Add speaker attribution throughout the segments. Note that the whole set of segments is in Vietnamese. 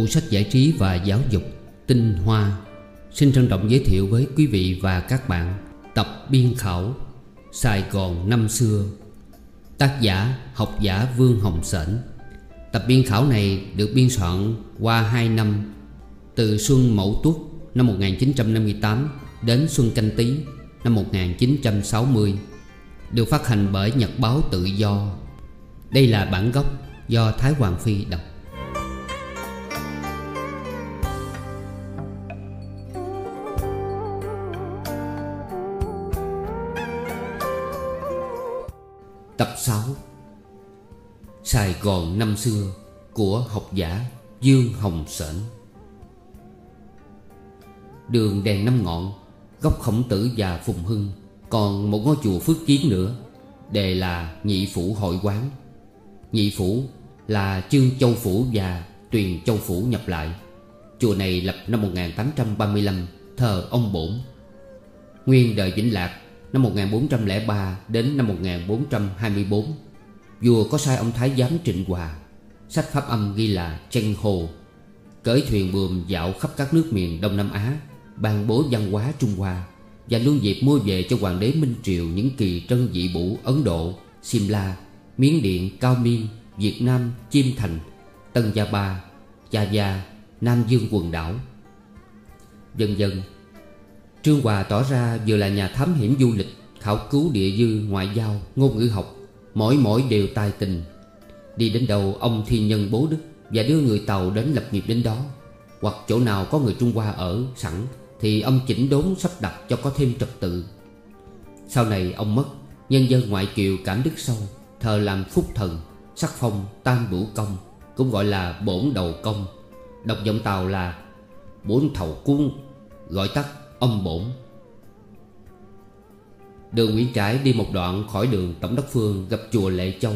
Speaker 1: Tủ sách giải trí và giáo dục Tinh Hoa. Xin trân trọng giới thiệu với quý vị và các bạn Tập biên khảo, Sài Gòn năm xưa. Tác giả, học giả Vương Hồng Sển. Tập biên khảo này được biên soạn qua 2 năm, Từ xuân Mậu Tuất năm 1958 đến xuân Canh Tý năm 1960 Được phát hành bởi Nhật báo Tự Do. Đây là bản gốc do Thái Hoàng Phi đọc. Tập 6 Sài Gòn năm xưa của học giả Dương Hồng Sển. Đường đèn năm ngọn, Góc khổng tử và Phùng Hưng, Còn một ngôi chùa Phước Kiến nữa, Đề là Nhị Phủ Hội Quán. Nhị Phủ là Trương Châu Phủ và Tuyền Châu Phủ nhập lại. Chùa này lập năm 1835 Thờ ông Bổn. Nguyên đời Vĩnh Lạc Năm 1403 đến năm 1424 Vua có sai ông Thái giám Trịnh Hòa. Sách pháp âm ghi là Tranh Hồ Cởi thuyền buồm dạo khắp các nước miền Đông Nam Á Ban bố văn hóa Trung Hoa Và luôn dịp mua về cho hoàng đế Minh Triều Những kỳ trân dị bủ Ấn Độ, Simla, Miến Điện, Cao Miên, Việt Nam, Chiêm Thành, Tân Gia Ba, Cha Gia, Nam Dương quần đảo. Dần dần Trương Hòa tỏ ra vừa là nhà thám hiểm du lịch Khảo cứu địa dư, ngoại giao, ngôn ngữ học Mỗi mỗi đều tài tình. Đi đến đầu ông thiên nhân bố đức Và đưa người Tàu đến lập nghiệp đến đó. Hoặc chỗ nào có người Trung Hoa ở sẵn Thì ông chỉnh đốn sắp đặt cho có thêm trật tự. Sau này ông mất Nhân dân ngoại kiều cảm đức sâu Thờ làm phúc thần Sắc phong tam bửu công Cũng gọi là bổn đầu công. Đọc giọng Tàu là Bốn thầu cuốn Gọi tắt ông bổn. Đường Nguyễn Trãi đi một đoạn khỏi đường Tổng đốc Phương gặp chùa Lệ Châu.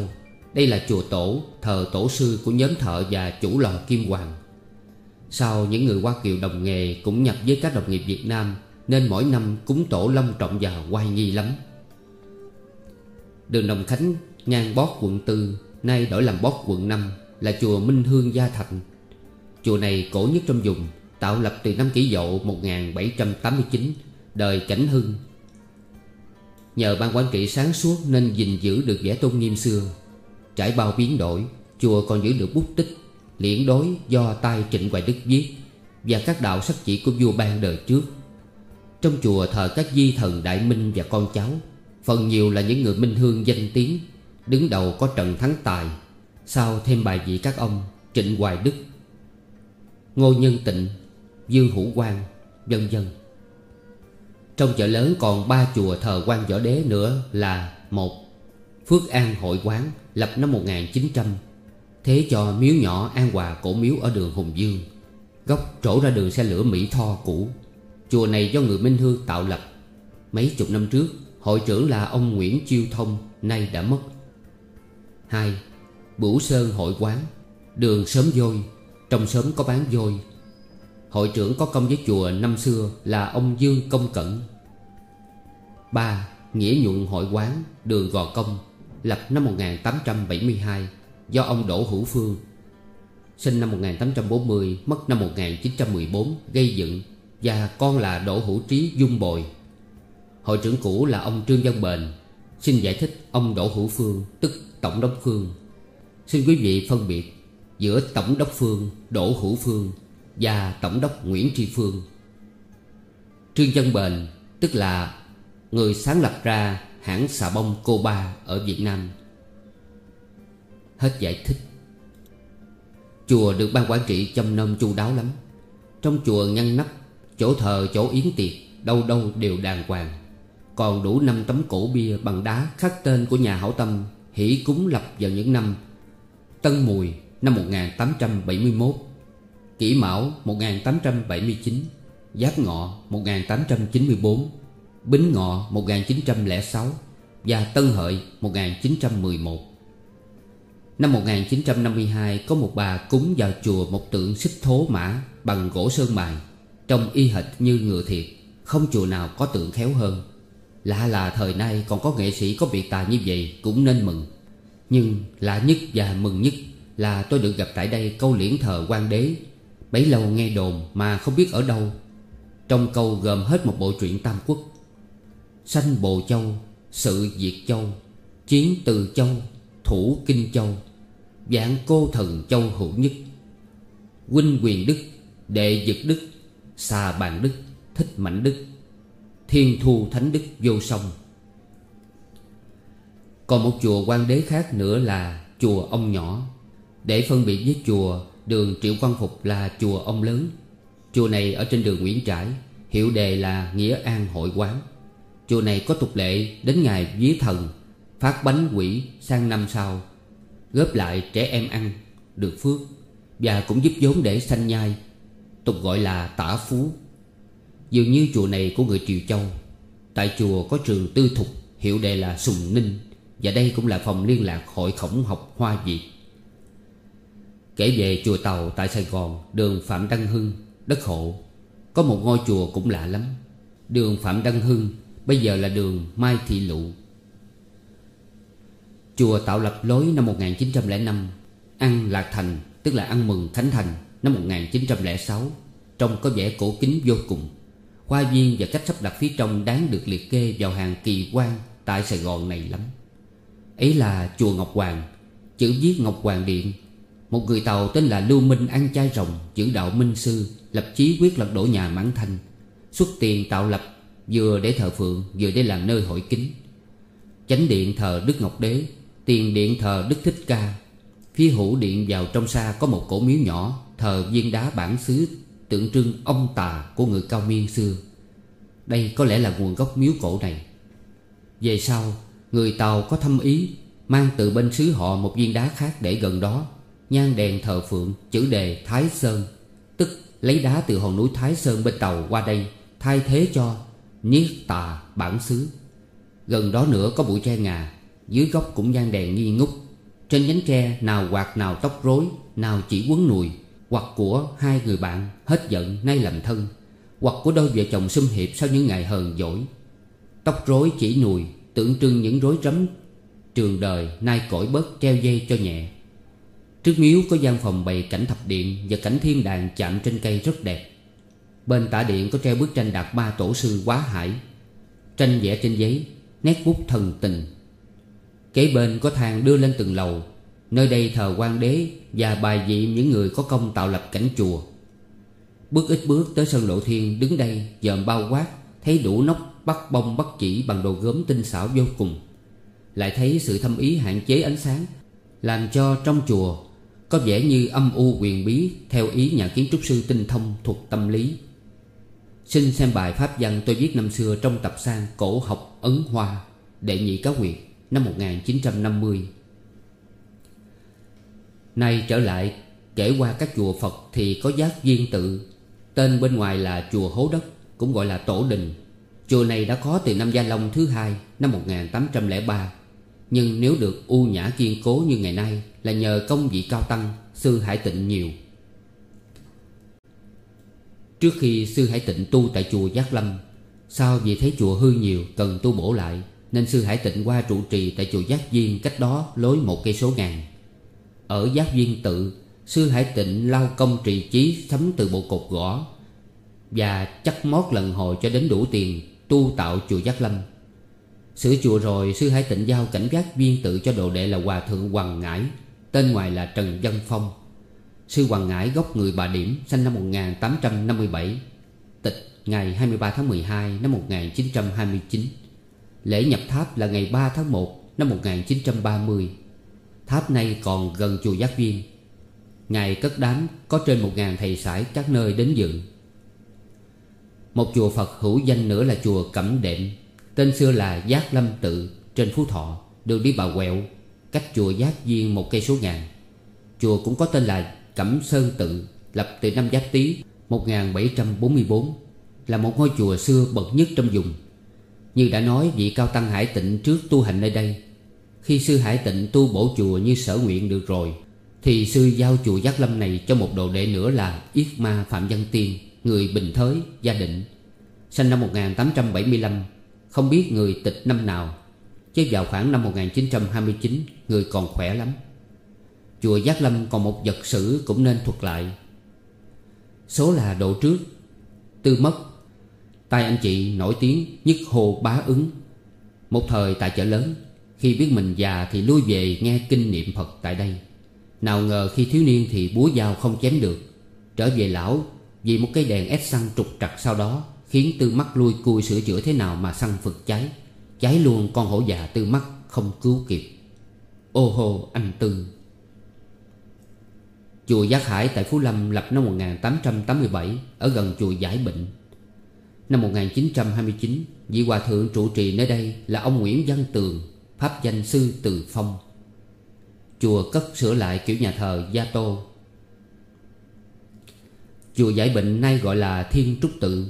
Speaker 1: Đây là chùa tổ, thờ tổ sư của nhóm thợ và chủ lò Kim Hoàng. Sau những người Hoa Kiều đồng nghề cũng nhập với các đồng nghiệp Việt Nam Nên mỗi năm cúng tổ long trọng và oai nghi lắm. Đường Đồng Khánh ngang bót quận 4 Nay đổi làm bót quận 5 Là chùa Minh Hương Gia Thành Chùa này cổ nhất trong vùng Tạo lập từ năm kỷ dậu 1789 Đời Cảnh Hưng. Nhờ ban quản trị sáng suốt Nên gìn giữ được vẻ tôn nghiêm xưa. Trải bao biến đổi, Chùa còn giữ được bút tích, Liễn đối do tay Trịnh Hoài Đức viết Và các đạo sắc chỉ của vua ban đời trước. Trong chùa thờ các di thần Đại Minh và con cháu, Phần nhiều là những người minh hương danh tiếng, Đứng đầu có Trần Thắng Tài, Sau thêm bài vị các ông Trịnh Hoài Đức. Ngô Nhân Tịnh Dương Hữu Quang, Vân dân Trong chợ lớn còn ba chùa thờ quan võ đế nữa là một, Phước An Hội Quán, lập năm 1900 Thế cho miếu nhỏ An Hòa cổ miếu ở đường Hùng Dương, Góc trổ ra đường xe lửa Mỹ Tho cũ. Chùa này do người Minh Hương tạo lập. Mấy chục năm trước, Hội trưởng là ông Nguyễn Chiêu Thông Nay đã mất. Hai, Bửu Sơn Hội Quán, Đường Sớm Vôi Trong sớm có bán vôi Hội trưởng có công với chùa năm xưa là ông Dương Công Cẩn. 3. Nghĩa nhuận hội quán, đường Gò Công, Lập năm 1872 Do ông Đỗ Hữu Phương. Sinh năm 1840 Mất năm 1914 Gây dựng, Và con là Đỗ Hữu Trí Dung Bồi. Hội trưởng cũ là ông Trương Văn Bền. Xin giải thích ông Đỗ Hữu Phương, Tức Tổng đốc Phương. Xin quý vị phân biệt Giữa Tổng đốc Phương, Đỗ Hữu Phương và Tổng đốc Nguyễn Tri Phương. Trương Văn Bền, tức là người sáng lập ra hãng xà bông Coba ở Việt Nam. Hết giải thích. Chùa được ban quản trị chăm nom chu đáo lắm. Trong chùa ngăn nắp, Chỗ thờ, chỗ yến tiệc, Đâu đâu đều đàng hoàng. Còn đủ năm tấm cổ bia bằng đá khắc tên của nhà hảo tâm Hỷ cúng lập vào những năm Tân Mùi năm 1871 Kỷ Mão 1879 Giáp Ngọ 1894 Bính Ngọ 1906 Và Tân Hợi 1911 Năm 1952 có một bà cúng vào chùa một tượng xích thố mã bằng gỗ sơn mài, Trông y hệt như ngựa thiệt, Không chùa nào có tượng khéo hơn. Lạ là thời nay còn có nghệ sĩ có việc tài như vậy cũng nên mừng. Nhưng lạ nhất và mừng nhất là tôi được gặp tại đây câu liễn thờ quan đế Bấy lâu nghe đồn mà không biết ở đâu. Trong câu gồm hết một bộ truyện Tam Quốc. Sanh Bồ Châu, Sự Diệt Châu, Chiến Từ Châu, Thủ Kinh Châu Dạng cô thần Châu hữu nhất. Huynh quyền đức, Đệ dực đức, Xà bàn đức, Thích mạnh đức, Thiên thu thánh đức vô song. Còn một chùa quan đế khác nữa là Chùa ông nhỏ. Để phân biệt với chùa Đường Triệu Quang Phục là chùa ông lớn. Chùa này ở trên đường Nguyễn Trãi, Hiệu đề là Nghĩa An Hội Quán. Chùa này có tục lệ đến ngày vía thần, Phát bánh quỷ sang năm sau, Góp lại trẻ em ăn, Được phước, Và cũng giúp vốn để sanh nhai, Tục gọi là tả phú. Dường như chùa này của người Triều Châu, Tại chùa có trường tư thục, Hiệu đề là Sùng Ninh, Và đây cũng là phòng liên lạc hội khổng học Hoa Việt. Kể về chùa Tàu tại Sài Gòn, Đường Phạm Đăng Hưng, Đất hộ Có một ngôi chùa cũng lạ lắm. Đường Phạm Đăng Hưng Bây giờ là đường Mai Thị Lụ. Chùa tạo lập lối năm 1905 Ăn Lạc Thành, Tức là ăn mừng Khánh Thành, Năm 1906 Trông có vẻ cổ kính vô cùng. Hoa viên và cách sắp đặt phía trong Đáng được liệt kê vào hàng kỳ quan Tại Sài Gòn này lắm. Ấy là chùa Ngọc Hoàng, Chữ viết Ngọc Hoàng Điện. Một người Tàu tên là Lưu Minh ăn chay rồng, Chữ đạo Minh Sư, Lập chí quyết lật đổ nhà Mãn Thanh. Xuất tiền tạo lập, Vừa để thờ phượng, Vừa để làm nơi hội kính. Chánh điện thờ Đức Ngọc Đế, Tiền điện thờ Đức Thích Ca. Phía hữu điện vào trong xa có một cổ miếu nhỏ, Thờ viên đá bản xứ, Tượng trưng ông tà của người cao miên xưa. Đây có lẽ là nguồn gốc miếu cổ này. Về sau, Người Tàu có thâm ý, Mang từ bên xứ họ một viên đá khác để gần đó. Nhang đèn thờ phượng, Chữ đề Thái Sơn. Tức lấy đá từ hòn núi Thái Sơn bên Tàu qua đây, Thay thế cho Niết tà bản xứ. Gần đó nữa có bụi tre ngà, Dưới gốc cũng nhang đèn nghi ngút. Trên nhánh tre nào quạt nào tóc rối, Nào chỉ quấn nùi, Hoặc của hai người bạn Hết giận nay làm thân, Hoặc của đôi vợ chồng xung hiệp sau những ngày hờn dỗi. Tóc rối chỉ nùi Tượng trưng những rối rắm, Trường đời nay cõi bớt treo dây cho nhẹ. Trước miếu có gian phòng bày cảnh thập điện Và cảnh thiên đàng chạm trên cây rất đẹp. Bên tả điện có treo bức tranh đạt ba tổ sư quá hải. Tranh vẽ trên giấy, Nét bút thần tình. Kế bên có thang đưa lên từng lầu. Nơi đây thờ quan đế Và bài vị những người có công tạo lập cảnh chùa. Bước ít bước tới sân lộ thiên Đứng đây, dòm bao quát, Thấy đủ nóc bắt bông bắt chỉ Bằng đồ gốm tinh xảo vô cùng. Lại thấy sự thâm ý hạn chế ánh sáng, Làm cho trong chùa có vẻ như âm u quyền bí, Theo ý nhà kiến trúc sư tinh thông thuộc tâm lý. Xin xem bài pháp văn tôi viết năm xưa Trong tập sang cổ học Ấn Hoa, Đệ nhị cáo nguyệt, năm 1950 Nay trở lại, kể qua các chùa Phật thì có giác viên tự. Tên bên ngoài là chùa Hố Đất, Cũng gọi là Tổ Đình. Chùa này đã có từ năm Gia Long thứ hai, Năm 1803 nhưng nếu được u nhã kiên cố như ngày nay Là nhờ công vị cao tăng, Sư Hải Tịnh nhiều. Trước khi Sư Hải Tịnh tu tại chùa Giác Lâm, Sau vì thấy chùa hư nhiều Cần tu bổ lại, Nên Sư Hải Tịnh qua trụ trì tại chùa Giác Viên Cách đó lối một cây số ngàn. Ở Giác Viên tự, Sư Hải Tịnh lao công trì trí Sắm từ bộ cột gõ Và chắc mót lần hồi cho đến đủ tiền Tu tạo chùa Giác Lâm. Sửa chùa rồi Sư hãy Tịnh giao cảnh giác viên tự cho đồ đệ là Hòa Thượng Hoàng Ngãi Tên ngoài là Trần Văn Phong. Sư Hoàng Ngãi gốc người Bà Điểm, Sinh năm 1857 Tịch ngày 23 tháng 12 năm 1929 Lễ nhập tháp là ngày 3 tháng 1 năm 1930 Tháp nay còn gần chùa Giác Viên. Ngày cất đám có trên 1.000 thầy sải các nơi đến dự. Một chùa Phật hữu danh nữa là chùa Cẩm Đệm. Tên xưa là Giác Lâm Tự trên Phú Thọ Đường đi Bà Quẹo Cách chùa Giác Viên một cây số ngàn. Chùa cũng có tên là Cẩm Sơn Tự Lập từ năm Giáp Tý 1744 Là một ngôi chùa xưa bậc nhất trong vùng. Như đã nói vị cao tăng Hải Tịnh trước tu hành nơi đây. Khi sư Hải Tịnh tu bổ chùa như sở nguyện được rồi Thì sư giao chùa Giác Lâm này cho một đồ đệ nữa là Yết Ma Phạm Văn Tiên Người Bình Thới, Gia Định. Sinh năm 1875 không biết người tịch năm nào. Chứ vào khoảng năm 1929 Người còn khỏe lắm. Chùa Giác Lâm còn một vật sử cũng nên thuật lại. Số là độ trước, Tư mất tay anh chị nổi tiếng nhất hồ bá ứng. Một thời tại chợ lớn, Khi biết mình già thì lui về nghe kinh niệm Phật tại đây. Nào ngờ khi thiếu niên thì búa dao không chém được. Trở về lão, Vì một cái đèn ép xăng trục trặc sau đó. Khiến tư mắt lui cui sửa chữa thế nào mà xăng phực cháy. Cháy luôn con hổ già tư mắt không cứu kịp. Ô hô, anh Tư. Chùa Giác Hải tại Phú Lâm lập năm 1887 Ở gần chùa Giải Bệnh. Năm 1929 Vị Hòa Thượng trụ trì nơi đây là ông Nguyễn Văn Tường, Pháp danh sư Từ Phong. Chùa cất sửa lại kiểu nhà thờ Gia Tô. Chùa Giải Bệnh nay gọi là Thiên Trúc Tự.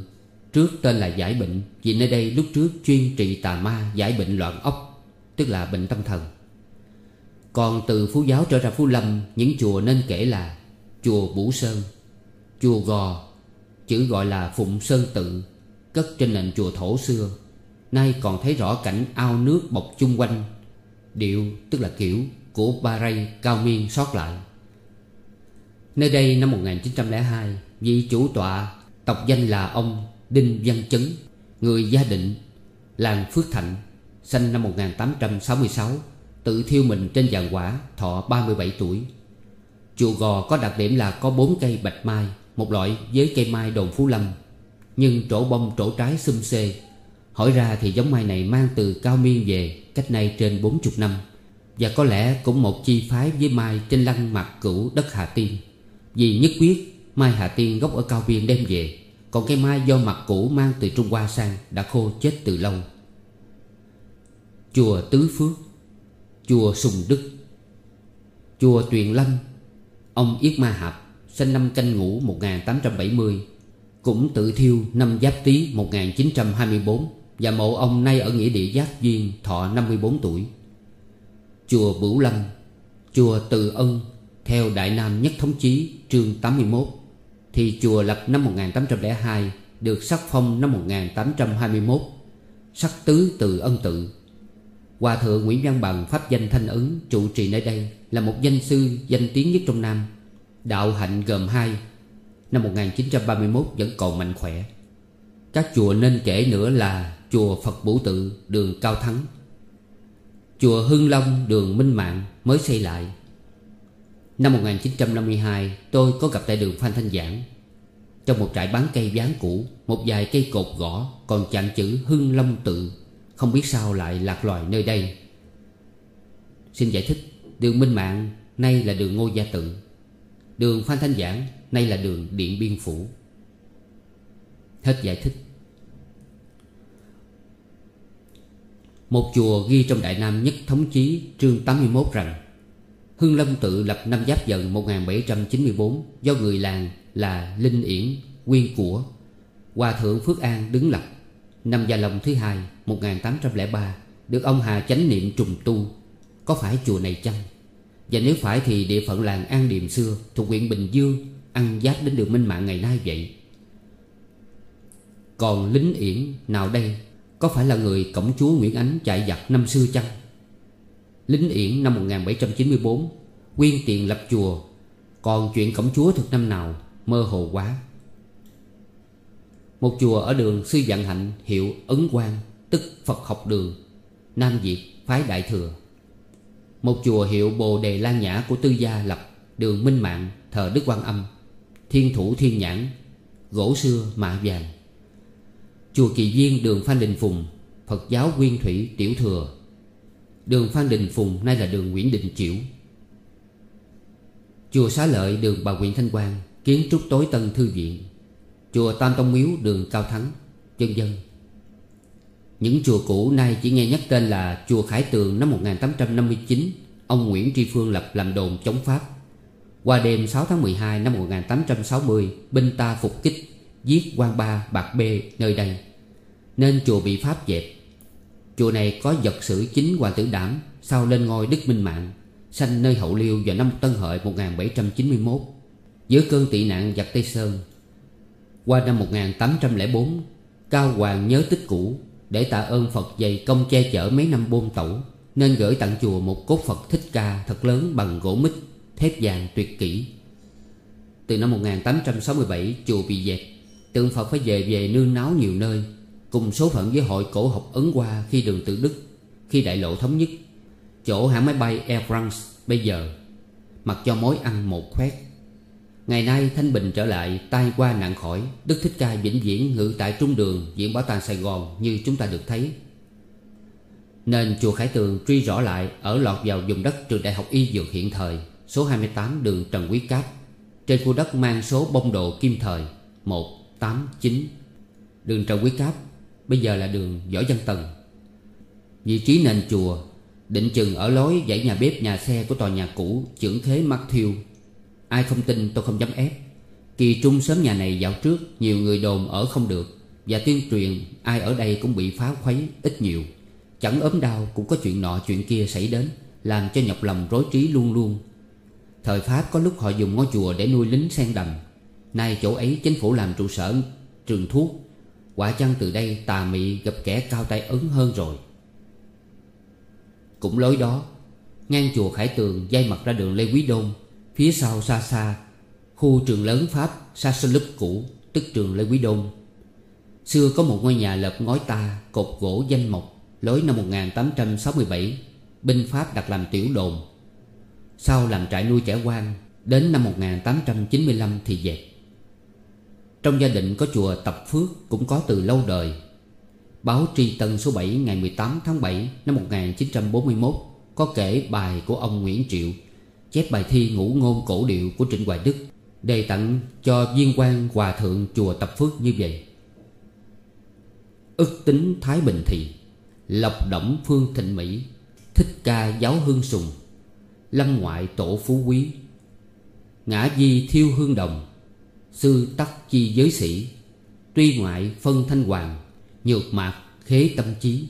Speaker 1: Trước tên là Giải Bệnh, Vì nơi đây lúc trước chuyên trị tà ma Giải bệnh loạn ốc, Tức là bệnh tâm thần. Còn từ Phú Giáo trở ra Phú Lâm, Những chùa nên kể là Chùa Bủ Sơn, Chùa Gò, Chữ gọi là Phụng Sơn Tự, Cất trên nền chùa thổ xưa. Nay còn thấy rõ cảnh ao nước bọc chung quanh. Điệu tức là kiểu Của Ba Ray cao miên sót lại. Nơi đây năm 1902 Vị chủ tọa Tộc danh là ông Đinh Văn Chấn, Người gia định, Làng Phước Thạnh, Sinh năm 1866 Tự thiêu mình trên giàn quả, Thọ 37 tuổi. Chùa Gò có đặc điểm là có bốn cây bạch mai, Một loại với cây mai đồn Phú Lâm. Nhưng trổ bông, trổ trái xum xê. Hỏi ra thì giống mai này mang từ Cao Miên về, Cách nay trên 40 năm. Và có lẽ cũng một chi phái với mai Trên lăng mặt cửu đất Hà Tiên. Vì nhất quyết, Mai Hà Tiên gốc ở Cao Biên đem về. Còn cây mai do mặt cũ mang từ Trung Hoa sang Đã khô chết từ lâu. Chùa Tứ Phước, Chùa Sùng Đức, Chùa Tuyền Lâm, Ông Yết Ma Hạp, Sinh năm canh ngũ 1870 Cũng tự thiêu năm Giáp Tý 1924 Và mộ ông nay ở nghĩa địa Giác Duyên, Thọ 54 tuổi. Chùa Bửu Lâm, Chùa Từ Ân, Theo Đại Nam Nhất Thống Chí, chương 81 thì chùa lập năm 1802 Được sắc phong năm 1821 Sắc tứ từ ân tự. Hòa thượng Nguyễn Văn Bằng pháp danh Thanh Ứng Trụ trì nơi đây, Là một danh sư danh tiếng nhất trong Nam. Đạo hạnh gồm hai, Năm 1931 vẫn còn mạnh khỏe. Các chùa nên kể nữa là Chùa Phật Bủ Tự, đường Cao Thắng. Chùa Hưng Long, đường Minh Mạng mới xây lại. Năm 1952 tôi có gặp tại đường Phan Thanh Giảng. Trong một trại bán cây ván cũ, Một vài cây cột gõ, Còn chạm chữ Hưng Long Tự. Không biết sao lại lạc loài nơi đây. Xin giải thích, Đường Minh Mạng nay là đường Ngô Gia Tự. Đường Phan Thanh Giảng Nay là đường Điện Biên Phủ. Hết giải thích. Một chùa ghi trong Đại Nam Nhất Thống Chí, Chương 81 rằng Hưng Lâm tự lập năm Giáp Dần 1794 Do người làng là Linh Yển, Nguyên Của, Hòa thượng Phước An đứng lập. Năm Gia Long thứ hai 1803 Được ông Hà chánh niệm trùng tu. Có phải chùa này chăng? Và nếu phải thì địa phận làng An Điềm xưa Thuộc huyện Bình Dương Ăn giáp đến đường Minh Mạng ngày nay vậy? Còn lính yển nào đây? Có phải là người cổng chúa Nguyễn Ánh chạy giặc năm xưa chăng? Lính Yển năm 1794 Quyên tiền lập chùa, Còn chuyện cổng chúa thực năm nào Mơ hồ quá. Một chùa ở đường Sư Vạn Hạnh Hiệu Ấn Quang, Tức Phật học đường, Nam Việt, Phái Đại Thừa. Một chùa hiệu Bồ Đề Lan Nhã của Tư Gia lập Đường Minh Mạng, Thờ Đức Quan Âm, Thiên Thủ Thiên Nhãn, Gỗ xưa mạ vàng. Chùa Kỳ Viên đường Phan Đình Phùng, Phật giáo Nguyên Thủy Tiểu Thừa. Đường Phan Đình Phùng nay là đường Nguyễn Đình Chiểu. Chùa Xá Lợi, đường bà Nguyễn Thanh Quang, Kiến trúc tối tân thư viện. Chùa Tam Tông Miếu, đường Cao Thắng, Chân dân. Những chùa cũ nay chỉ nghe nhắc tên là Chùa Khải Tường năm 1859 Ông Nguyễn Tri Phương lập làm đồn chống Pháp. Qua đêm 6 tháng 12 năm 1860 Binh ta phục kích, Giết quan ba, bạc bê, nơi đây. Nên chùa bị Pháp dẹp. Chùa này có vật sử chính hoàng tử đảm Sau lên ngôi Đức Minh Mạng, Sanh nơi hậu liêu vào năm Tân Hợi 1791 Giữa cơn tị nạn giặc Tây Sơn, Qua năm 1804 Cao Hoàng nhớ tích cũ Để tạ ơn Phật dày công che chở mấy năm bôn tẩu, Nên gửi tặng chùa một cốt Phật thích ca thật lớn bằng gỗ mít, Thép vàng tuyệt kỹ. Từ năm 1867 chùa bị dẹp, Tượng Phật phải về về nương náo nhiều nơi. Cùng số phận với hội cổ học Ấn Hoa khi đường tự Đức, Khi đại lộ thống nhất. Chỗ hãng máy bay Air France bây giờ Mặc cho mối ăn một khoét. Ngày nay, Thanh Bình trở lại, tai qua nạn khỏi. Đức Thích Ca vĩnh viễn ngự tại trung đường, Viện Bảo tàng Sài Gòn, như chúng ta được thấy. Nên chùa Khải Tường truy rõ lại, Ở lọt vào vùng đất trường đại học y dược hiện thời, Số 28 đường Trần Quý Cáp. Trên khu đất mang số bông đồ kim thời 189 Đường Trần Quý Cáp Bây giờ là đường Võ Văn Tần. Vị trí nền chùa, Định chừng ở lối dãy nhà bếp, nhà xe của tòa nhà cũ, trưởng thế Matthew Ai không tin, tôi không dám ép. Kỳ trung sớm nhà này dạo trước, Nhiều người đồn ở không được. Và tuyên truyền, ai ở đây cũng bị phá khuấy, ít nhiều. Chẳng ốm đau, cũng có chuyện nọ, chuyện kia xảy đến, Làm cho nhọc lòng rối trí luôn luôn. Thời Pháp có lúc họ dùng ngôi chùa để nuôi lính sen đầm. Nay chỗ ấy chính phủ làm trụ sở, trường thuốc. Quả chăng từ đây tà mị gặp kẻ cao tay ấn hơn rồi? Cũng lối đó, Ngang chùa Khải Tường dây mặt ra đường Lê Quý Đôn, Phía sau xa xa, Khu trường lớn Pháp Sassolup cũ, Tức trường Lê Quý Đôn. Xưa có một ngôi nhà lợp ngói ta Cột gỗ danh mộc, Lối năm 1867 Binh Pháp đặt làm tiểu đồn. Sau làm trại nuôi trẻ quan Đến năm 1895 thì dẹp. Trong gia đình có chùa Tập Phước Cũng có từ lâu đời. Báo Tri Tân số 7 ngày 18 tháng 7 năm 1941 Có kể bài của ông Nguyễn Triệu, Chép bài thi ngũ ngôn cổ điệu của Trịnh Hoài Đức, Đề tặng cho viên quan hòa thượng chùa Tập Phước như vậy. Ức tính Thái Bình Thị, Lộc động Phương Thịnh Mỹ, Thích ca giáo hương sùng, Lâm ngoại tổ phú quý, Ngã di thiêu hương đồng Sư tắc chi giới sĩ, Tuy ngoại phân thanh hoàng, Nhược mạc khế tâm trí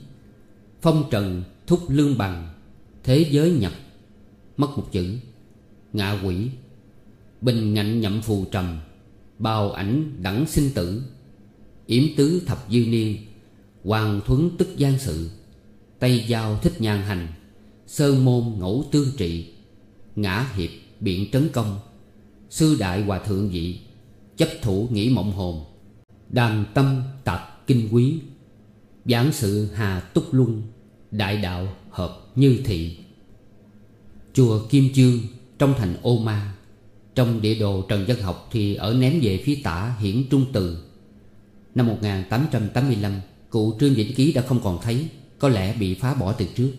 Speaker 1: Phong trần thúc lương bằng, Thế giới nhập, Mất một chữ, Ngạ quỷ, Bình ngạnh nhậm phù trầm, Bào ảnh đẳng sinh tử, Yểm tứ thập dư niên Hoàng thuấn tức gian sự, Tây giao thích nhàn hành Sơn môn ngẫu tương trị, Ngã hiệp biện trấn công, Sư đại hòa thượng dị Chấp thủ nghĩ mộng hồn. Đàm tâm tạp kinh quý. Giảng sự hà túc luân. Đại đạo hợp như thị. Chùa Kim Chương trong thành Ô Ma. Trong địa đồ Trần Dân Học thì ở ném về phía tả hiển trung từ. Năm 1885 Cụ Trương Vĩnh Ký đã không còn thấy, Có lẽ bị phá bỏ từ trước.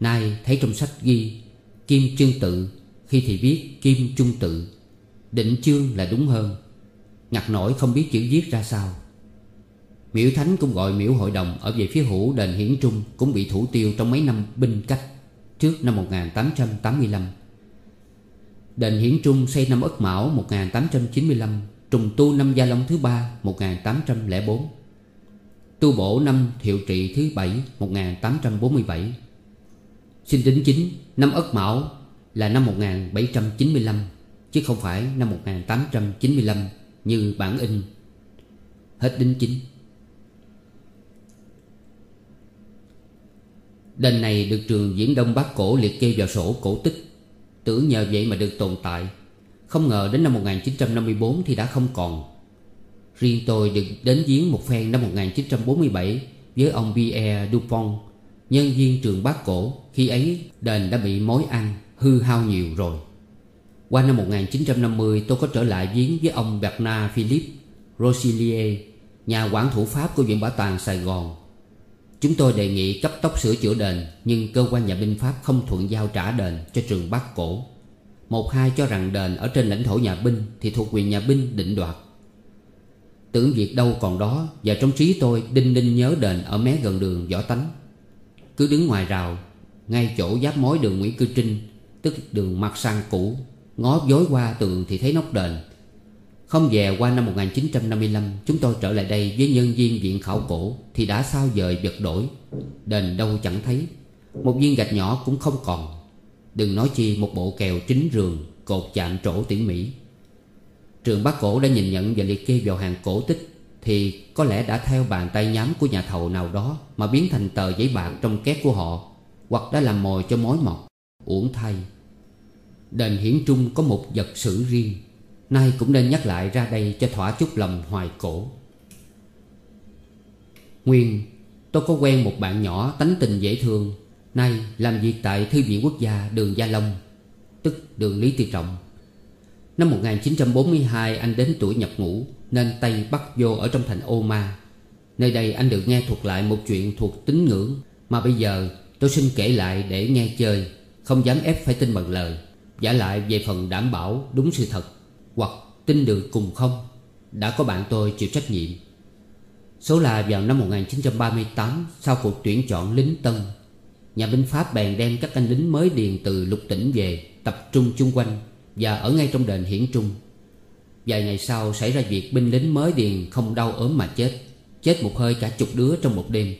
Speaker 1: Nay thấy trong sách ghi Kim chương Tự, Khi thì viết Kim Trung Tự. Định chương là đúng hơn. Ngặt nổi không biết chữ viết ra sao. Miễu Thánh cũng gọi miễu hội đồng Ở về phía hữu đền Hiển Trung Cũng bị thủ tiêu trong mấy năm binh cách Trước năm 1885 Đền Hiển Trung xây năm Ất Mão 1895 Trùng tu năm Gia Long thứ ba 1804 Tu bổ năm Thiệu Trị thứ bảy 1847 Sinh tính chính, năm Ất Mão là năm 1795 Chứ không phải năm 1895 như bản in. Hết đính chính. Đền này được trường Diễn Đông Bắc Cổ liệt kê vào sổ cổ tích. Tưởng nhờ vậy mà được tồn tại. Không ngờ đến năm 1954 thì đã không còn. Riêng tôi được đến viếng một phen năm 1947 Với ông Pierre Dupont, Nhân viên trường Bác Cổ. Khi ấy, đền đã bị mối ăn Hư hao nhiều rồi. Qua năm 1950 tôi có trở lại viếng với ông Bernard Philippe Rosilier Nhà quản thủ Pháp của Viện Bảo tàng Sài Gòn. Chúng tôi đề nghị cấp tốc sửa chữa đền, Nhưng cơ quan nhà binh Pháp không thuận giao trả đền cho trường Bắc Cổ. Một hai cho rằng đền ở trên lãnh thổ nhà binh Thì thuộc quyền nhà binh định đoạt. Tưởng việc đâu còn đó, Và trong trí tôi, đinh đinh nhớ đền ở mé gần đường Võ Tánh. Cứ đứng ngoài rào, Ngay chỗ giáp mối đường Nguyễn Cư Trinh, Tức đường mặt sang cũ Ngó dối qua tường thì thấy nóc đền. Không về qua năm 1955 Chúng tôi trở lại đây với nhân viên viện khảo cổ Thì đã sao dời vật đổi. Đền đâu chẳng thấy. Một viên gạch nhỏ cũng không còn. Đừng nói chi một bộ kèo chính rường, Cột chạm trổ tỉ mỉ. Trường bác Cổ đã nhìn nhận và liệt kê vào hàng cổ tích Thì có lẽ đã theo bàn tay nhám của nhà thầu nào đó Mà biến thành tờ giấy bạc trong két của họ, Hoặc đã làm mồi cho mối mọc. Uổng thay. Đền Hiển Trung có một vật sử riêng. Nay cũng nên nhắc lại ra đây cho thỏa chút lòng hoài cổ. Nguyên, Tôi có quen một bạn nhỏ tánh tình dễ thương. Nay làm việc tại Thư viện Quốc gia đường Gia Long, Tức đường Lý Tư Trọng. Năm 1942 anh đến tuổi nhập ngũ, Nên Tây bắt vô ở trong thành Ô Ma. Nơi đây anh được nghe thuật lại một chuyện thuộc tín ngưỡng, Mà bây giờ tôi xin kể lại để nghe chơi, Không dám ép phải tin bằng lời. Giả lại về phần đảm bảo đúng sự thật Hoặc tin được cùng không, Đã có bạn tôi chịu trách nhiệm. Số là vào năm 1938 Sau cuộc tuyển chọn lính Tân, Nhà binh Pháp bèn đem các anh lính mới điền từ lục tỉnh về Tập trung chung quanh Và ở ngay trong đền Hiển Trung. Vài ngày sau xảy ra việc binh lính mới điền không đau ốm mà chết Chết một hơi cả chục đứa trong một đêm.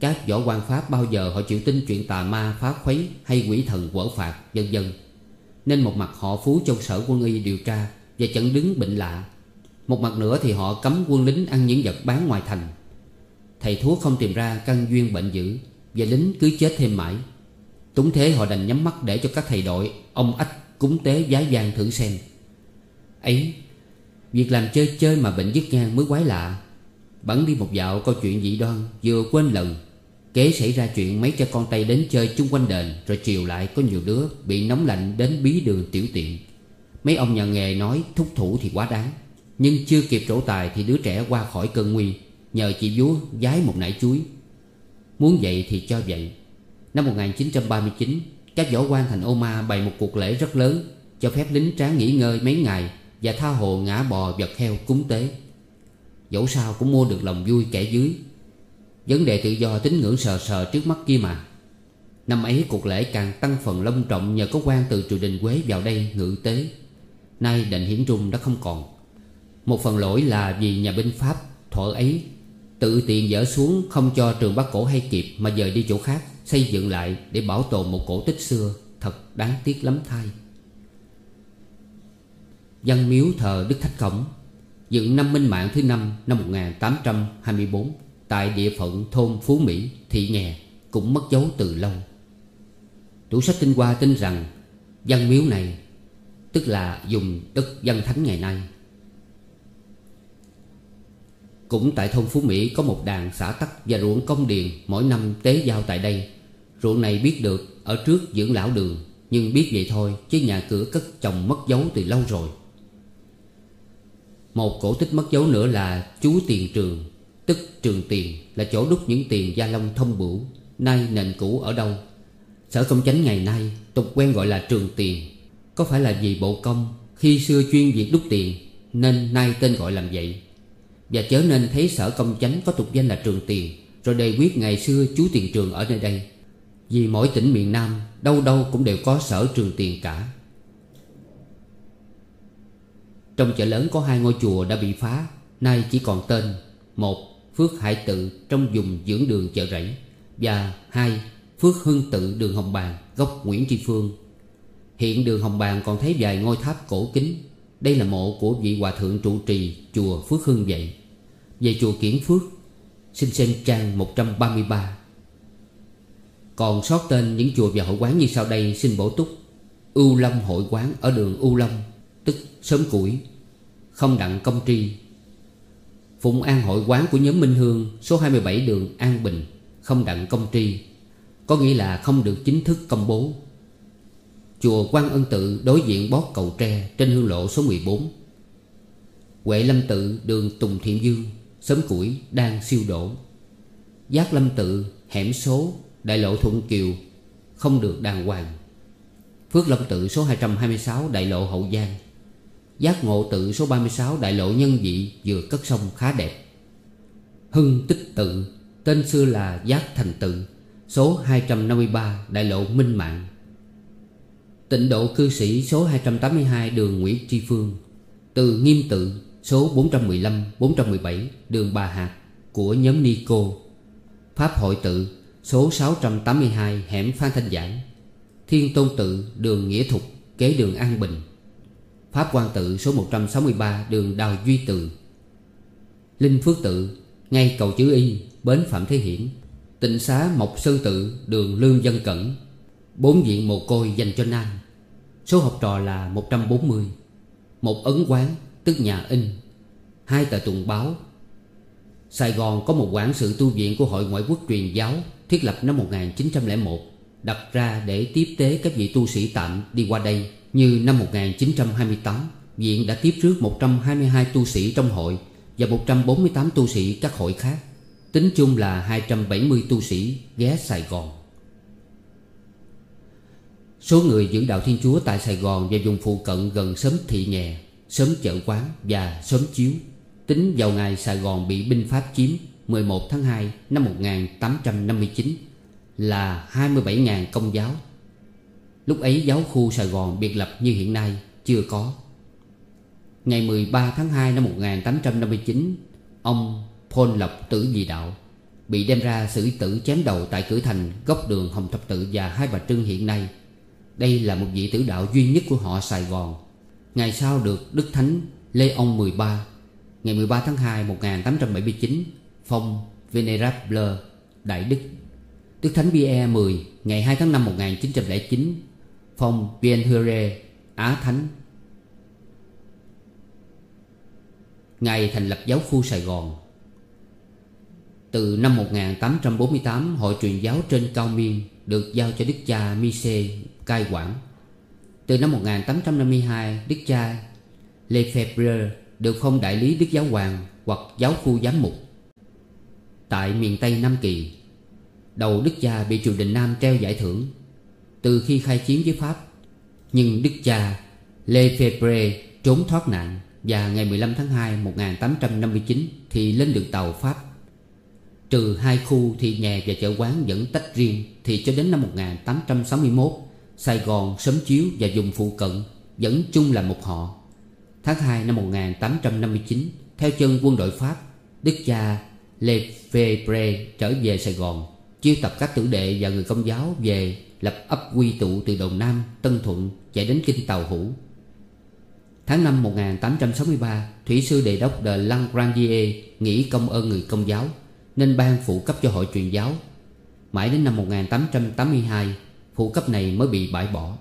Speaker 1: Các võ quan Pháp bao giờ họ chịu tin chuyện tà ma phá khuấy Hay quỷ thần quở phạt, vân vân. Nên một mặt họ phú châu sở quân y điều tra Và chẩn đứng bệnh lạ. Một mặt nữa thì họ cấm quân lính ăn những vật bán ngoài thành. Thầy thuốc không tìm ra căn duyên bệnh dữ Và lính cứ chết thêm mãi. Túng thế họ đành nhắm mắt để cho các thầy đội, Ông ách cúng tế giá vàng thử xem. Ấy, Việc làm chơi chơi mà bệnh dứt ngang mới quái lạ. Bắn đi một dạo, câu chuyện dị đoan Vừa quên lần. Kế xảy ra chuyện mấy cha con Tây đến chơi chung quanh đền, Rồi chiều lại có nhiều đứa Bị nóng lạnh đến bí đường tiểu tiện. Mấy ông nhà nghề nói thúc thủ thì quá đáng, Nhưng chưa kịp trổ tài Thì đứa trẻ qua khỏi cơn nguy, Nhờ chị vú giái một nải chuối. Muốn vậy thì cho vậy Năm 1939 Các võ quan thành Oma bày một cuộc lễ rất lớn, Cho phép lính tráng nghỉ ngơi mấy ngày Và tha hồ ngã bò vật heo cúng tế. Dẫu sao cũng mua được lòng vui kẻ dưới. Vấn đề tự do tín ngưỡng sờ sờ trước mắt kia mà. Năm ấy, cuộc lễ càng tăng phần long trọng Nhờ có quan từ triều đình Quế vào đây ngự tế. Nay, đền hiển trung đã không còn. Một phần lỗi là vì nhà binh Pháp thuở ấy Tự tiện dỡ xuống không cho trường Bắc Cổ hay kịp Mà dời đi chỗ khác, Xây dựng lại để bảo tồn một cổ tích xưa Thật đáng tiếc lắm thay. Văn miếu thờ Đức Thách Cổng, Dựng năm minh mạng thứ năm năm 1824 Tại địa phận thôn Phú Mỹ, Thị Nghè Cũng mất dấu từ lâu. Tủ sách tinh hoa tin rằng Văn miếu này Tức là dùng đất văn thánh ngày nay. Cũng tại thôn Phú Mỹ có một đàn xã tắc và ruộng công điền Mỗi năm tế giao tại đây. Ruộng này biết được ở trước dưỡng lão đường Nhưng biết vậy thôi chứ nhà cửa cất chồng mất dấu từ lâu rồi. Một cổ tích mất dấu nữa là chú tiền trường. Tức trường tiền là chỗ đúc những tiền gia long thông bửu. Nay nền cũ ở đâu? Sở công chánh ngày nay tục quen gọi là trường tiền. Có phải là vì bộ công Khi xưa chuyên việc đúc tiền Nên nay tên gọi làm vậy? Và chớ nên thấy sở công chánh có tục danh là trường tiền, Rồi đề quyết ngày xưa chú tiền trường ở nơi đây. Vì mỗi tỉnh miền Nam Đâu đâu cũng đều có sở trường tiền cả. Trong chợ lớn có hai ngôi chùa đã bị phá, Nay chỉ còn tên Một Phước Hải Tự trong vùng dưỡng đường chợ rẫy Và hai, Phước Hưng Tự đường Hồng Bàng góc Nguyễn Tri Phương. Hiện đường Hồng Bàng còn thấy vài ngôi tháp cổ kính. Đây là mộ của vị hòa thượng trụ trì Chùa Phước Hưng vậy. Về chùa Kiển Phước, Xin xem trang 133 Còn sót tên những chùa và hội quán như sau đây xin bổ túc. Ưu Long hội quán ở đường Ưu Long, Tức sớm củi. Không đặng công tri Phụng An hội quán của nhóm Minh Hương, Số 27 đường An Bình, Không đặng công tri. Có nghĩa là không được chính thức công bố. Chùa Quan Ân Tự đối diện bót cầu tre Trên hương lộ số 14 Huệ Lâm Tự, đường Tùng Thiện Dương, Sớm củi đang siêu đổ. Giác Lâm Tự, hẻm số, Đại lộ Thuận Kiều, Không được đàng hoàng. Phước Lâm Tự, số 226 Đại lộ Hậu Giang. Giác ngộ tự số 36 đại lộ nhân dị vừa cất sông khá đẹp. Hưng tích tự, Tên xưa là Giác thành tự, Số 253 đại lộ Minh Mạng. Tịnh độ cư sĩ số 282 đường Nguyễn Tri Phương, Từ nghiêm tự số 415-417 đường Bà Hạc của nhóm Nico Pháp hội tự số 682 hẻm Phan Thanh Giảng. Thiên Tôn tự đường Nghĩa Thục, kế đường An Bình. Pháp quan tự số 163 đường Đào Duy Từ. Linh Phước tự, ngay cầu chữ Y, bến Phạm Thế Hiển, Tịnh xá Mộc Sơn tự, đường Lương Dân Cẩn, Bốn viện mồ côi dành cho nam. Số học trò là 140 Một ấn quán, tức nhà in, Hai tờ tuần báo. Sài Gòn có một quản sự tu viện của Hội Ngoại quốc truyền giáo Thiết lập năm 1901 Đặt ra để tiếp tế các vị tu sĩ tạm đi qua đây. Như năm 1928 Viện đã tiếp rước 122 tu sĩ trong hội Và 148 tu sĩ các hội khác, Tính chung là 270 tu sĩ ghé Sài Gòn. Số người giữ đạo Thiên Chúa tại Sài Gòn và vùng phụ cận gần sớm Thị nghè sớm Chợ Quán và sớm Chiếu, Tính vào ngày Sài Gòn bị binh Pháp chiếm 11 tháng 2 năm 1859 là 27.000 công giáo. Lúc ấy giáo khu Sài Gòn biệt lập như hiện nay, chưa có. Ngày 13 tháng 2 năm 1859 Ông Paul Lộc tử dị đạo Bị đem ra xử tử chém đầu tại cửa thành Góc đường Hồng Thập Tự và Hai Bà Trưng hiện nay. Đây là một vị tử đạo duy nhất của họ Sài Gòn. Ngày sau được Đức Thánh Lê Ông 13 Ngày 13 tháng 2 1879 Phong Venerable Đại Đức. Đức Thánh Pierre 10 Ngày 2 tháng 5 1909 Phong Bienheureux Á Thánh. Ngày thành lập giáo khu Sài Gòn. Từ năm 1848 Hội truyền giáo trên Cao Miên Được giao cho Đức cha Mise cai quản. Từ năm 1852 Đức cha Lefebvre Được phong đại lý Đức Giáo Hoàng Hoặc giáo khu giám mục. Tại miền Tây Nam Kỳ, Đầu Đức cha bị triều đình Nam treo giải thưởng. Từ khi khai chiến với Pháp. Nhưng Đức cha Lefebvre trốn thoát nạn và ngày 15 tháng 2 1859 Thì lên được tàu Pháp. Trừ hai khu thị nhà và chợ quán vẫn tách riêng Thì cho đến năm 1861 Sài Gòn, Sớm Chiếu và vùng phụ cận Vẫn chung là một họ. Tháng 2 năm 1859 Theo chân quân đội Pháp Đức cha Lefebvre trở về Sài Gòn. Chiêu tập các tử đệ và người công giáo về Lập ấp quy tụ từ Đồng Nam, Tân Thuận Chạy đến Kinh Tàu Hữu. Tháng 5 1863 Thủy sư đề đốc de Langrandier Nghĩ công ơn người công giáo Nên ban phụ cấp cho hội truyền giáo. Mãi đến năm 1882 Phụ cấp này mới bị bãi bỏ.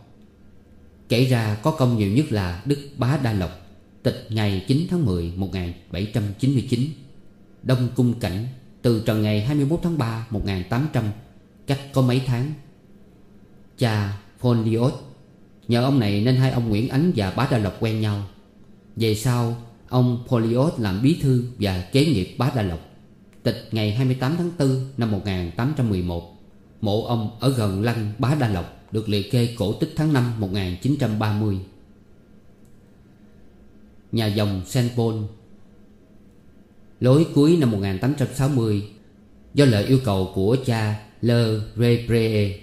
Speaker 1: Kể ra có công nhiều nhất là Đức Bá Đa Lộc Tịch ngày 9 tháng 10 1799 Đông Cung Cảnh. Từ trần ngày 21 tháng 3 1800 Cách có mấy tháng? Cha Foliot Nhờ ông này nên hai ông Nguyễn Ánh và Bá Đa Lộc quen nhau. Về sau, Ông Poliot làm bí thư và kế nghiệp Bá Đa Lộc. Tịch ngày 28 tháng 4 năm 1811 Mộ ông ở gần lăng Bá Đa Lộc, Được liệt kê cổ tích tháng 5 1930 Nhà dòng Saint Paul Lối cuối năm 1860 Do lời yêu cầu của cha Le Rebre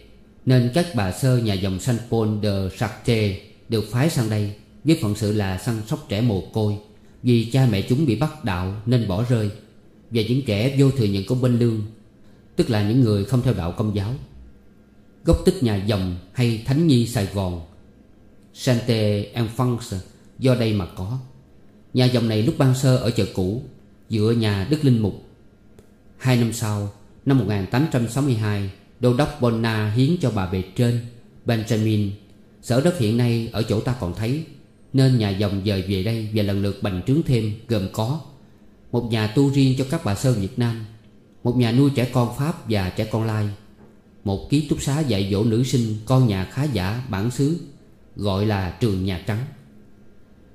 Speaker 1: nên các bà sơ nhà dòng Saint Paul de Sartre Được phái sang đây Với phận sự là săn sóc trẻ mồ côi, Vì cha mẹ chúng bị bắt đạo nên bỏ rơi, Và những trẻ vô thừa nhận công bên lương, Tức là những người không theo đạo công giáo. Gốc tích nhà dòng hay Thánh Nhi Sài Gòn Sainte Enfance do đây mà có. Nhà dòng này lúc ban sơ ở chợ cũ Dựa nhà Đức Linh Mục. Hai năm sau, Năm 1862 Đô đốc Bonna hiến cho bà bề trên, Benjamin. Sở đất hiện nay ở chỗ ta còn thấy, Nên nhà dòng dời về đây Và lần lượt bành trướng thêm, gồm có Một nhà tu riêng cho các bà sơ Việt Nam, Một nhà nuôi trẻ con Pháp và trẻ con Lai, Một ký túc xá dạy dỗ nữ sinh Con nhà khá giả bản xứ, Gọi là trường Nhà Trắng,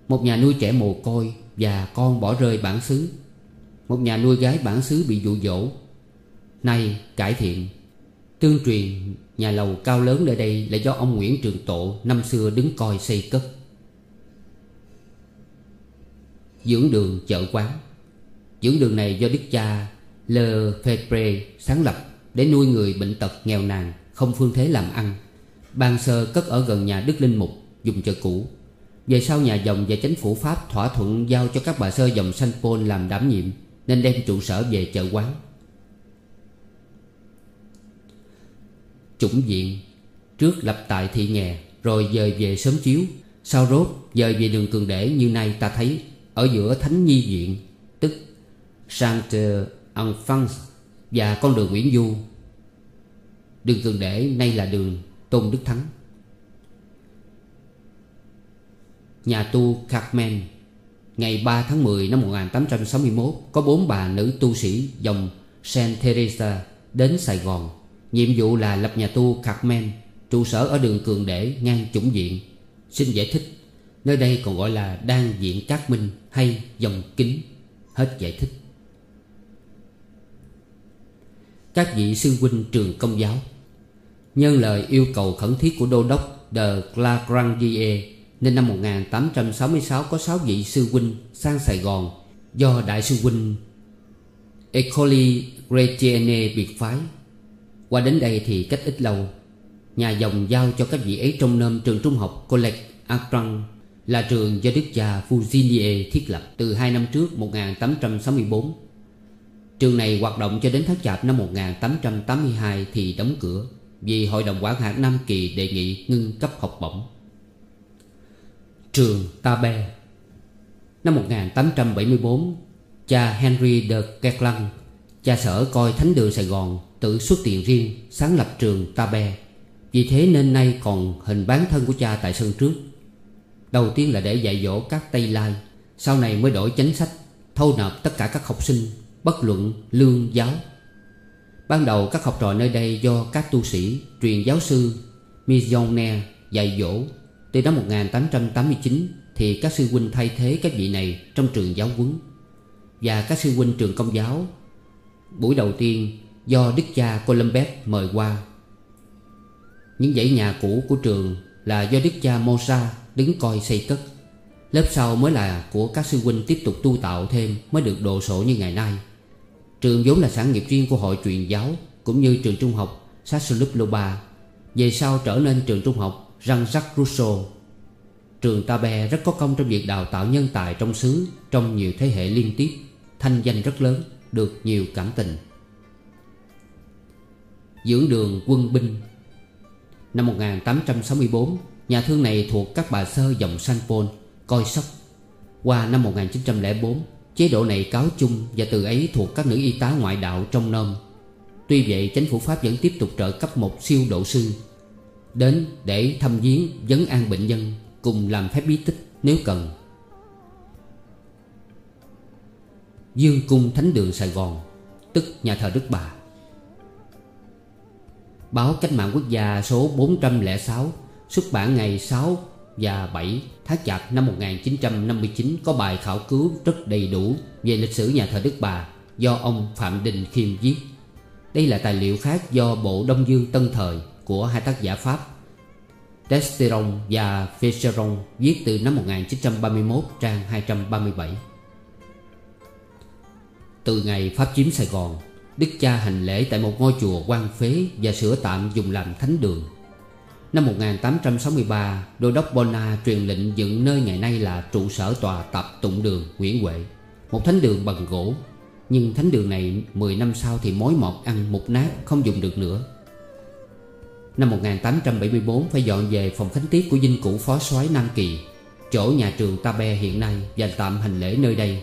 Speaker 1: Một nhà nuôi trẻ mồ côi Và con bỏ rơi bản xứ. Một nhà nuôi gái bản xứ bị dụ dỗ. Nay cải thiện. Tương truyền, nhà lầu cao lớn nơi đây là do ông Nguyễn Trường Tộ năm xưa đứng coi xây cất. Dưỡng đường chợ quán. Dưỡng đường này do đức cha Le Fepre sáng lập Để nuôi người bệnh tật nghèo nàn, Không phương thế làm ăn. Ban sơ cất ở gần nhà Đức Linh Mục, Dùng chợ cũ. Về sau nhà dòng và chính phủ Pháp thỏa thuận Giao cho các bà sơ dòng Saint Paul làm đảm nhiệm. Nên đem trụ sở về chợ quán. Chủng viện Trước lập tại thị nghè Rồi dời về sớm chiếu. Sau rốt, dời về đường Cường Để như nay ta thấy, Ở giữa Thánh Nhi Viện, Tức Sainte Enfance Và con đường Nguyễn Du. Đường Cường Để nay là đường Tôn Đức Thắng. Nhà tu Carmen Ngày 3 tháng 10 năm 1861 Có bốn bà nữ tu sĩ dòng Saint Teresa đến Sài Gòn. Nhiệm vụ là lập nhà tu Carmen, Trụ sở ở đường Cường Để ngang chủng diện. Xin giải thích, Nơi đây còn gọi là đan diện Cát Minh hay dòng kính. Hết giải thích. Các vị sư huynh trường công giáo, Nhân lời yêu cầu khẩn thiết của đô đốc de Clagrandier nên năm 1866 có 6 vị sư huynh sang Sài Gòn Do đại sư huynh Ecoli Gretiene biệt phái. Qua đến đây thì cách ít lâu, Nhà dòng giao cho các vị ấy trong nôm trường trung học College Akron Là trường do đức cha Fusinier thiết lập từ hai năm trước 1864 Trường này hoạt động cho đến tháng chạp năm 1882 thì đóng cửa Vì Hội đồng quản hạt Nam Kỳ đề nghị ngưng cấp học bổng. Trường Tabe Năm 1874 Cha Henry de Kerklang Cha sở coi Thánh đường Sài Gòn Tự xuất tiền riêng sáng lập trường Tabe Vì thế nên nay còn hình bán thân của cha tại sân trước. Đầu tiên là để dạy dỗ các Tây Lai, Sau này mới đổi chính sách, Thâu nộp tất cả các học sinh, Bất luận lương giáo. Ban đầu các học trò nơi đây do các tu sĩ, Truyền giáo sư Mizone dạy dỗ từ năm 1889 Thì các sư huynh thay thế các vị này Trong trường giáo huấn. Và các sư huynh trường công giáo, Buổi đầu tiên do đức cha Columbus mời qua. Những dãy nhà cũ của trường Là do đức cha Mosa đứng coi xây cất. Lớp sau mới là của các sư huynh tiếp tục tu tạo thêm Mới được đồ sộ như ngày nay. Trường vốn là sản nghiệp riêng của hội truyền giáo Cũng như trường trung học Sassolup Loba Về sau trở nên trường trung học Jean-Jacques Rousseau. Trường Tabe rất có công trong việc đào tạo nhân tài trong xứ, Trong nhiều thế hệ liên tiếp, Thanh danh rất lớn, Được nhiều cảm tình. Dưỡng đường quân binh. Năm 1864 Nhà thương này thuộc các bà sơ dòng San Paul, Coi sóc. Qua năm 1904 Chế độ này cáo chung Và từ ấy thuộc các nữ y tá ngoại đạo trong nôm. Tuy vậy chính phủ Pháp vẫn tiếp tục trợ cấp một siêu độ sư. Đến để thăm viếng vấn an bệnh nhân Cùng làm phép bí tích nếu cần. Dương Cung Thánh Đường Sài Gòn, Tức nhà thờ Đức Bà. Báo Cách mạng Quốc gia số 406 Xuất bản ngày 6 và 7 tháng Chạp năm 1959 Có bài khảo cứu rất đầy đủ Về lịch sử nhà thờ Đức Bà Do ông Phạm Đình Khiêm viết. Đây là tài liệu khác do Bộ Đông Dương Tân Thời của hai tác giả Pháp Desteron và Fischeron Viết từ năm 1931 trang 237 Từ ngày Pháp chiếm Sài Gòn, Đức cha hành lễ tại một ngôi chùa quan phế Và sửa tạm dùng làm thánh đường. Năm 1863 Đô đốc Bona truyền lệnh dựng nơi ngày nay là trụ sở tòa tập tụng đường Nguyễn Huệ, Một thánh đường bằng gỗ. Nhưng thánh đường này 10 năm sau thì mối mọt ăn mục nát, không dùng được nữa. Năm 1874 phải dọn về phòng khánh tiết của dinh cũ phó soái Nam Kỳ, Chỗ nhà trường Ta Be hiện nay và tạm hành lễ nơi đây.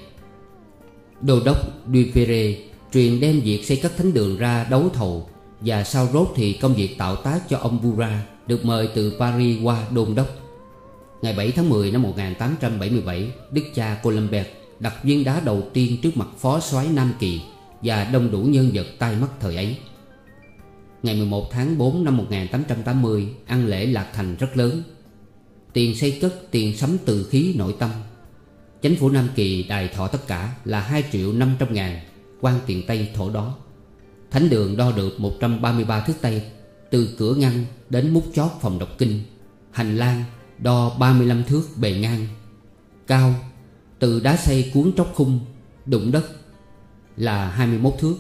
Speaker 1: Đô đốc Dupere truyền đem việc xây cất thánh đường ra đấu thầu Và sau rốt thì công việc tạo tác cho ông Bura Được mời từ Paris qua đôn đốc. Ngày 7 tháng 10 năm 1877 Đức cha Colombert đặt viên đá đầu tiên trước mặt phó soái Nam Kỳ Và đông đủ nhân vật tai mắt thời ấy. Ngày 11 tháng 4 năm 1880 Ăn lễ lạc thành rất lớn. Tiền xây cất, tiền sắm từ khí nội tâm. Chính phủ Nam Kỳ đài thọ tất cả là 2 triệu 500 ngàn quan tiền Tây thổ đó. Thánh đường đo được 133 thước Tây, Từ cửa ngăn đến mút chót phòng đọc kinh. Hành lang đo 35 thước bề ngang. Cao, từ đá xây cuốn tróc khung, Đụng đất là 21 thước.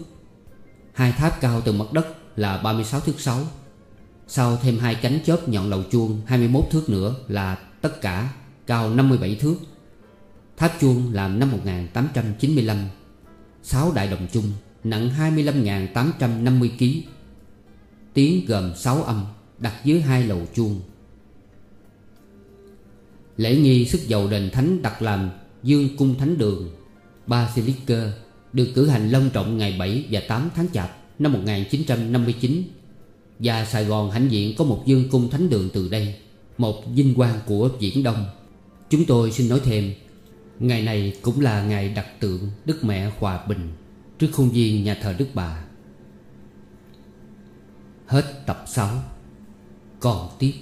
Speaker 1: Hai tháp cao từ mặt đất là 36 thước 6 Sau thêm hai cánh chớp nhọn đầu chuông 21 thước nữa là tất cả cao 57 thước. Tháp chuông làm năm 1895 6 đại đồng chung, Nặng 25.850 kg Tiếng gồm 6 âm, Đặt dưới hai lầu chuông. Lễ nghi sức dầu đền thánh đặt làm, Dương cung thánh đường, Basilica, Được cử hành long trọng ngày 7 và 8 tháng Chạp. Năm 1959 Và Sài Gòn hãnh diện có một dương cung thánh đường từ đây, Một vinh quang của Viễn Đông. Chúng tôi xin nói thêm, Ngày này cũng là ngày đặt tượng Đức Mẹ Hòa Bình Trước khuôn viên nhà thờ Đức Bà. Hết tập 6 Còn tiếp.